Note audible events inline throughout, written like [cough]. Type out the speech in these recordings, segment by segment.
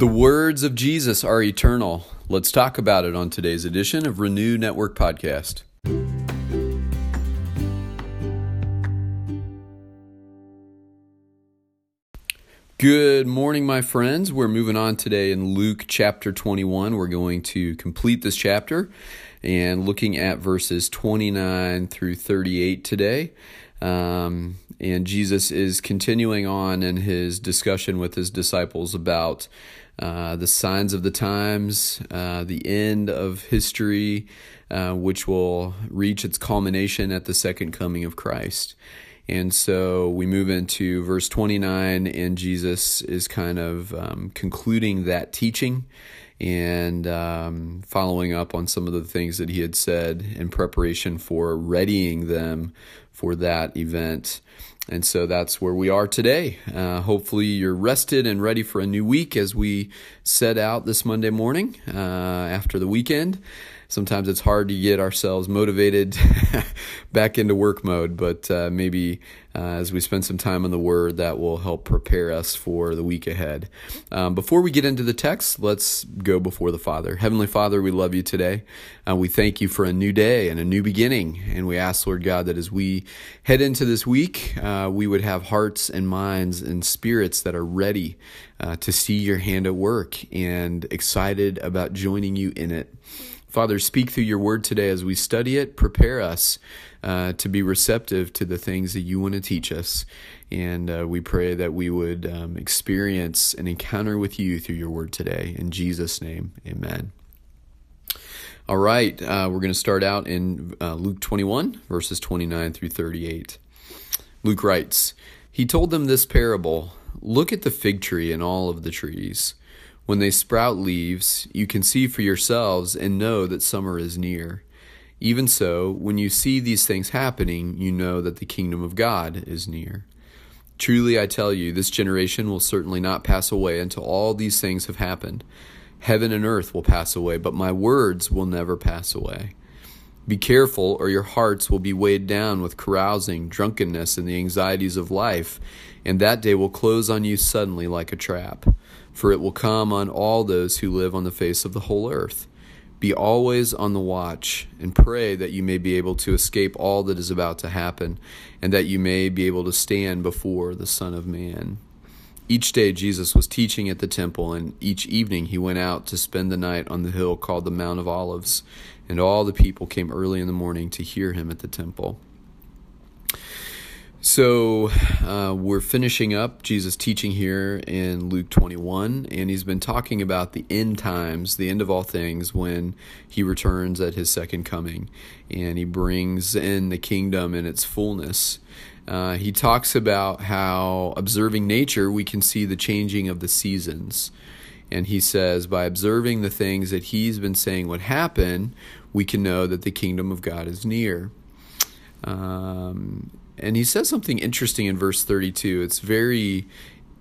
The words of Jesus are eternal. Let's talk about it on today's edition of Renew Network Podcast. Good morning, my friends. We're moving on today in Luke chapter 21. We're going to complete this chapter and looking at verses 29 through 38 today. Um, and Jesus is continuing on in his discussion with his disciples about uh, the signs of the times, uh, the end of history, uh, which will reach its culmination at the second coming of Christ. And so we move into verse 29, and Jesus is kind of um, concluding that teaching and um, following up on some of the things that he had said in preparation for readying them for that event. And so that's where we are today. Uh, hopefully, you're rested and ready for a new week as we set out this Monday morning uh, after the weekend sometimes it's hard to get ourselves motivated [laughs] back into work mode, but uh, maybe uh, as we spend some time on the Word, that will help prepare us for the week ahead. Um, before we get into the text, let's go before the Father. Heavenly Father, we love you today. Uh, we thank you for a new day and a new beginning. And we ask, Lord God, that as we head into this week, uh, we would have hearts and minds and spirits that are ready uh, to see your hand at work and excited about joining you in it. Father, speak through your word today as we study it. Prepare us uh, to be receptive to the things that you want to teach us. And uh, we pray that we would um, experience an encounter with you through your word today. In Jesus' name, amen. All right, uh, we're going to start out in uh, Luke 21, verses 29 through 38. Luke writes, He told them this parable Look at the fig tree and all of the trees. When they sprout leaves, you can see for yourselves and know that summer is near. Even so, when you see these things happening, you know that the kingdom of God is near. Truly, I tell you, this generation will certainly not pass away until all these things have happened. Heaven and earth will pass away, but my words will never pass away. Be careful, or your hearts will be weighed down with carousing, drunkenness, and the anxieties of life, and that day will close on you suddenly like a trap for it will come on all those who live on the face of the whole earth. Be always on the watch, and pray that you may be able to escape all that is about to happen, and that you may be able to stand before the Son of Man. Each day Jesus was teaching at the temple, and each evening he went out to spend the night on the hill called the Mount of Olives, and all the people came early in the morning to hear him at the temple. So uh, we're finishing up Jesus' teaching here in Luke 21, and he's been talking about the end times, the end of all things, when he returns at his second coming, and he brings in the kingdom in its fullness. Uh, he talks about how observing nature, we can see the changing of the seasons. And he says, by observing the things that he's been saying would happen, we can know that the kingdom of God is near. Um, and he says something interesting in verse 32. It's very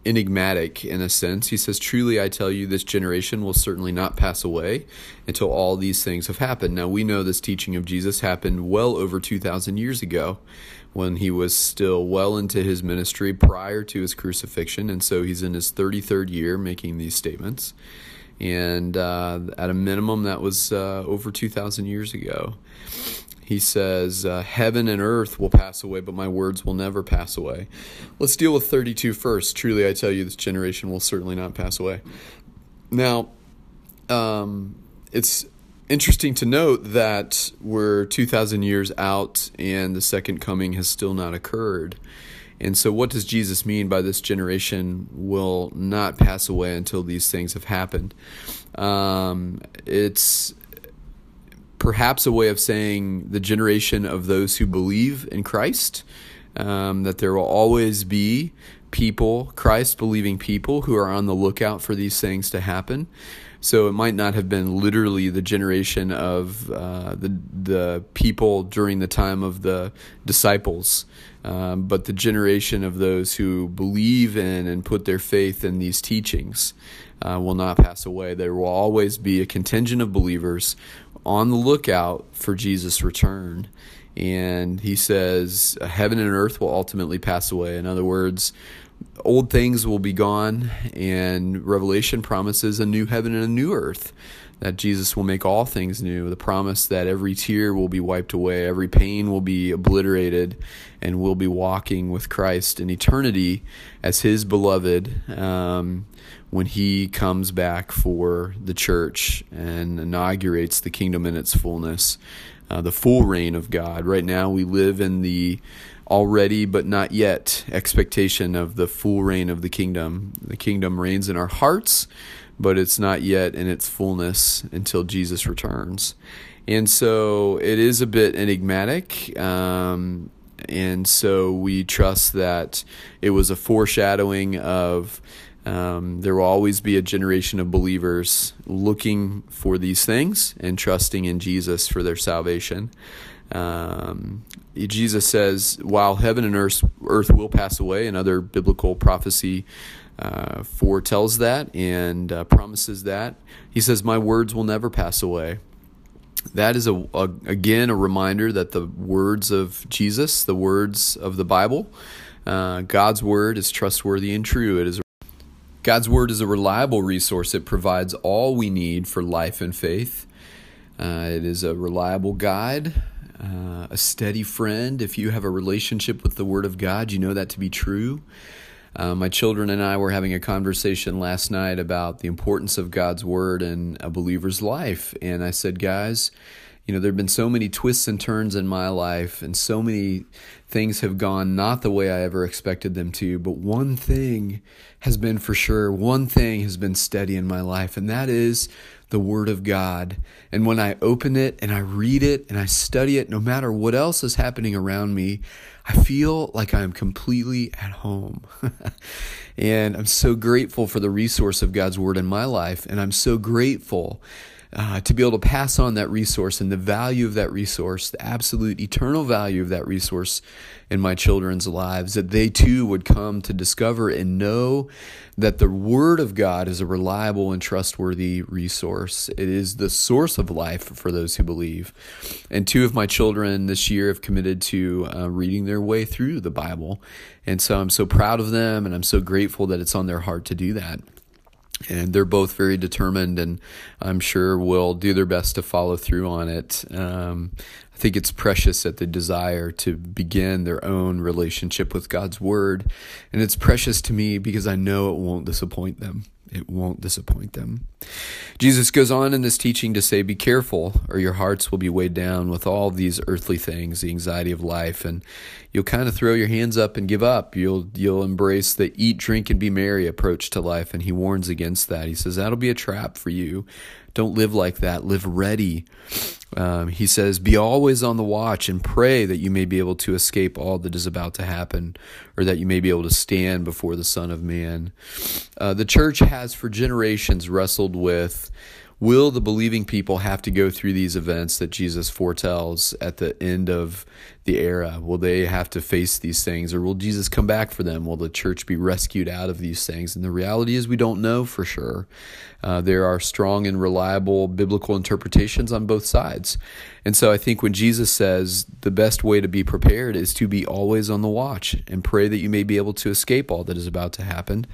enigmatic in a sense. He says, Truly I tell you, this generation will certainly not pass away until all these things have happened. Now, we know this teaching of Jesus happened well over 2,000 years ago when he was still well into his ministry prior to his crucifixion. And so he's in his 33rd year making these statements. And uh, at a minimum, that was uh, over 2,000 years ago he says, uh, Heaven and earth will pass away, but my words will never pass away. Let's deal with 32 first. Truly, I tell you, this generation will certainly not pass away. Now, um, it's interesting to note that we're 2,000 years out and the second coming has still not occurred. And so, what does Jesus mean by this generation will not pass away until these things have happened? Um, it's perhaps a way of saying the generation of those who believe in Christ, um, that there will always be people, Christ believing people, who are on the lookout for these things to happen. So it might not have been literally the generation of uh, the the people during the time of the disciples, um, but the generation of those who believe in and put their faith in these teachings uh, will not pass away. There will always be a contingent of believers on the lookout for Jesus' return. And he says, Heaven and earth will ultimately pass away. In other words, old things will be gone, and Revelation promises a new heaven and a new earth. That Jesus will make all things new. The promise that every tear will be wiped away, every pain will be obliterated, and we'll be walking with Christ in eternity as His beloved um, when He comes back for the church and inaugurates the kingdom in its fullness, uh, the full reign of God. Right now, we live in the already but not yet expectation of the full reign of the kingdom. The kingdom reigns in our hearts, but it's not yet in its fullness until Jesus returns. And so it is a bit enigmatic. Um, and so we trust that it was a foreshadowing of um, there will always be a generation of believers looking for these things and trusting in Jesus for their salvation. Um, Jesus says, while heaven and earth, earth will pass away, and other biblical prophecy uh, foretells that and uh, promises that, he says, My words will never pass away. That is, a, a, again, a reminder that the words of Jesus, the words of the Bible, uh, God's word is trustworthy and true. It is God's word is a reliable resource. It provides all we need for life and faith. Uh, it is a reliable guide uh, a steady friend. If you have a relationship with the Word of God, you know that to be true. Uh, my children and I were having a conversation last night about the importance of God's Word in a believer's life. And I said, guys, you know, there have been so many twists and turns in my life, and so many things have gone not the way I ever expected them to. But one thing has been for sure, one thing has been steady in my life, and that is the Word of God. And when I open it and I read it and I study it, no matter what else is happening around me, I feel like I'm completely at home. [laughs] and I'm so grateful for the resource of God's Word in my life. And I'm so grateful uh, to be able to pass on that resource and the value of that resource, the absolute eternal value of that resource in my children's lives, that they too would come to discover and know that the Word of God is a reliable and trustworthy resource. It is the source of life for those who believe. And two of my children this year have committed to uh, reading their way through the Bible. And so I'm so proud of them and I'm so grateful that it's on their heart to do that and they're both very determined and i'm sure will do their best to follow through on it. Um, i think it's precious that they desire to begin their own relationship with god's word. And it's precious to me because i know it won't disappoint them it won't disappoint them. Jesus goes on in this teaching to say, Be careful, or your hearts will be weighed down with all these earthly things, the anxiety of life, and you'll kind of throw your hands up and give up. You'll you'll embrace the eat, drink, and be merry approach to life, and he warns against that. He says that'll be a trap for you. Don't live like that. Live ready. Um, he says, Be always on the watch and pray that you may be able to escape all that is about to happen, or that you may be able to stand before the Son of Man. Uh, the church has for generations wrestled with will the believing people have to go through these events that Jesus foretells at the end of the era? Will they have to face these things, or will Jesus come back for them? Will the church be rescued out of these things? And the reality is, we don't know for sure. Uh, there are strong and reliable biblical interpretations on both sides. And so I think when Jesus says the best way to be prepared is to be always on the watch and pray that you may be able to escape all that is about to happen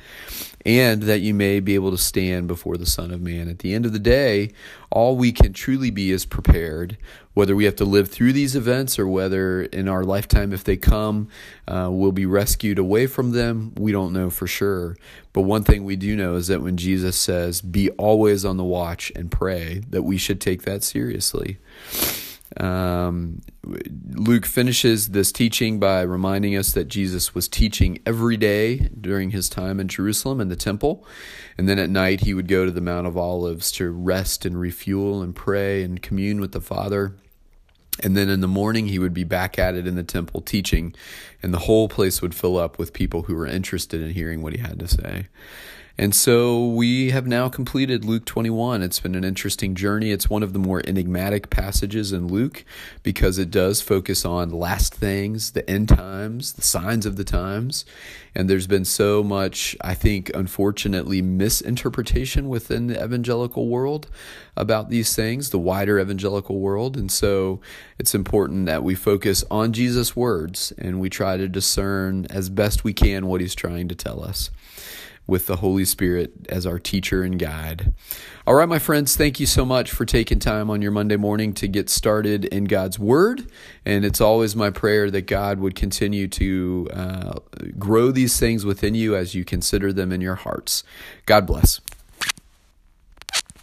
and that you may be able to stand before the Son of Man. At the end of the day, all we can truly be is prepared, whether we have to live through these events or whether in our lifetime, if they come, uh, we'll be rescued away from them. We don't know for sure. But one thing we do know is that when Jesus says, be always on the watch and pray, that we should take that seriously. Um, Luke finishes this teaching by reminding us that Jesus was teaching every day during his time in Jerusalem in the temple. And then at night, he would go to the Mount of Olives to rest and refuel and pray and commune with the Father. And then in the morning, he would be back at it in the temple teaching, and the whole place would fill up with people who were interested in hearing what he had to say. And so we have now completed Luke 21. It's been an interesting journey. It's one of the more enigmatic passages in Luke because it does focus on last things, the end times, the signs of the times. And there's been so much, I think, unfortunately, misinterpretation within the evangelical world about these things, the wider evangelical world. And so it's important that we focus on Jesus' words and we try to discern as best we can what he's trying to tell us with the Holy Spirit as our teacher and guide. All right, my friends, thank you so much for taking time on your Monday morning to get started in God's Word. And it's always my prayer that God would continue to uh, grow these things within you as you consider them in your hearts. God bless.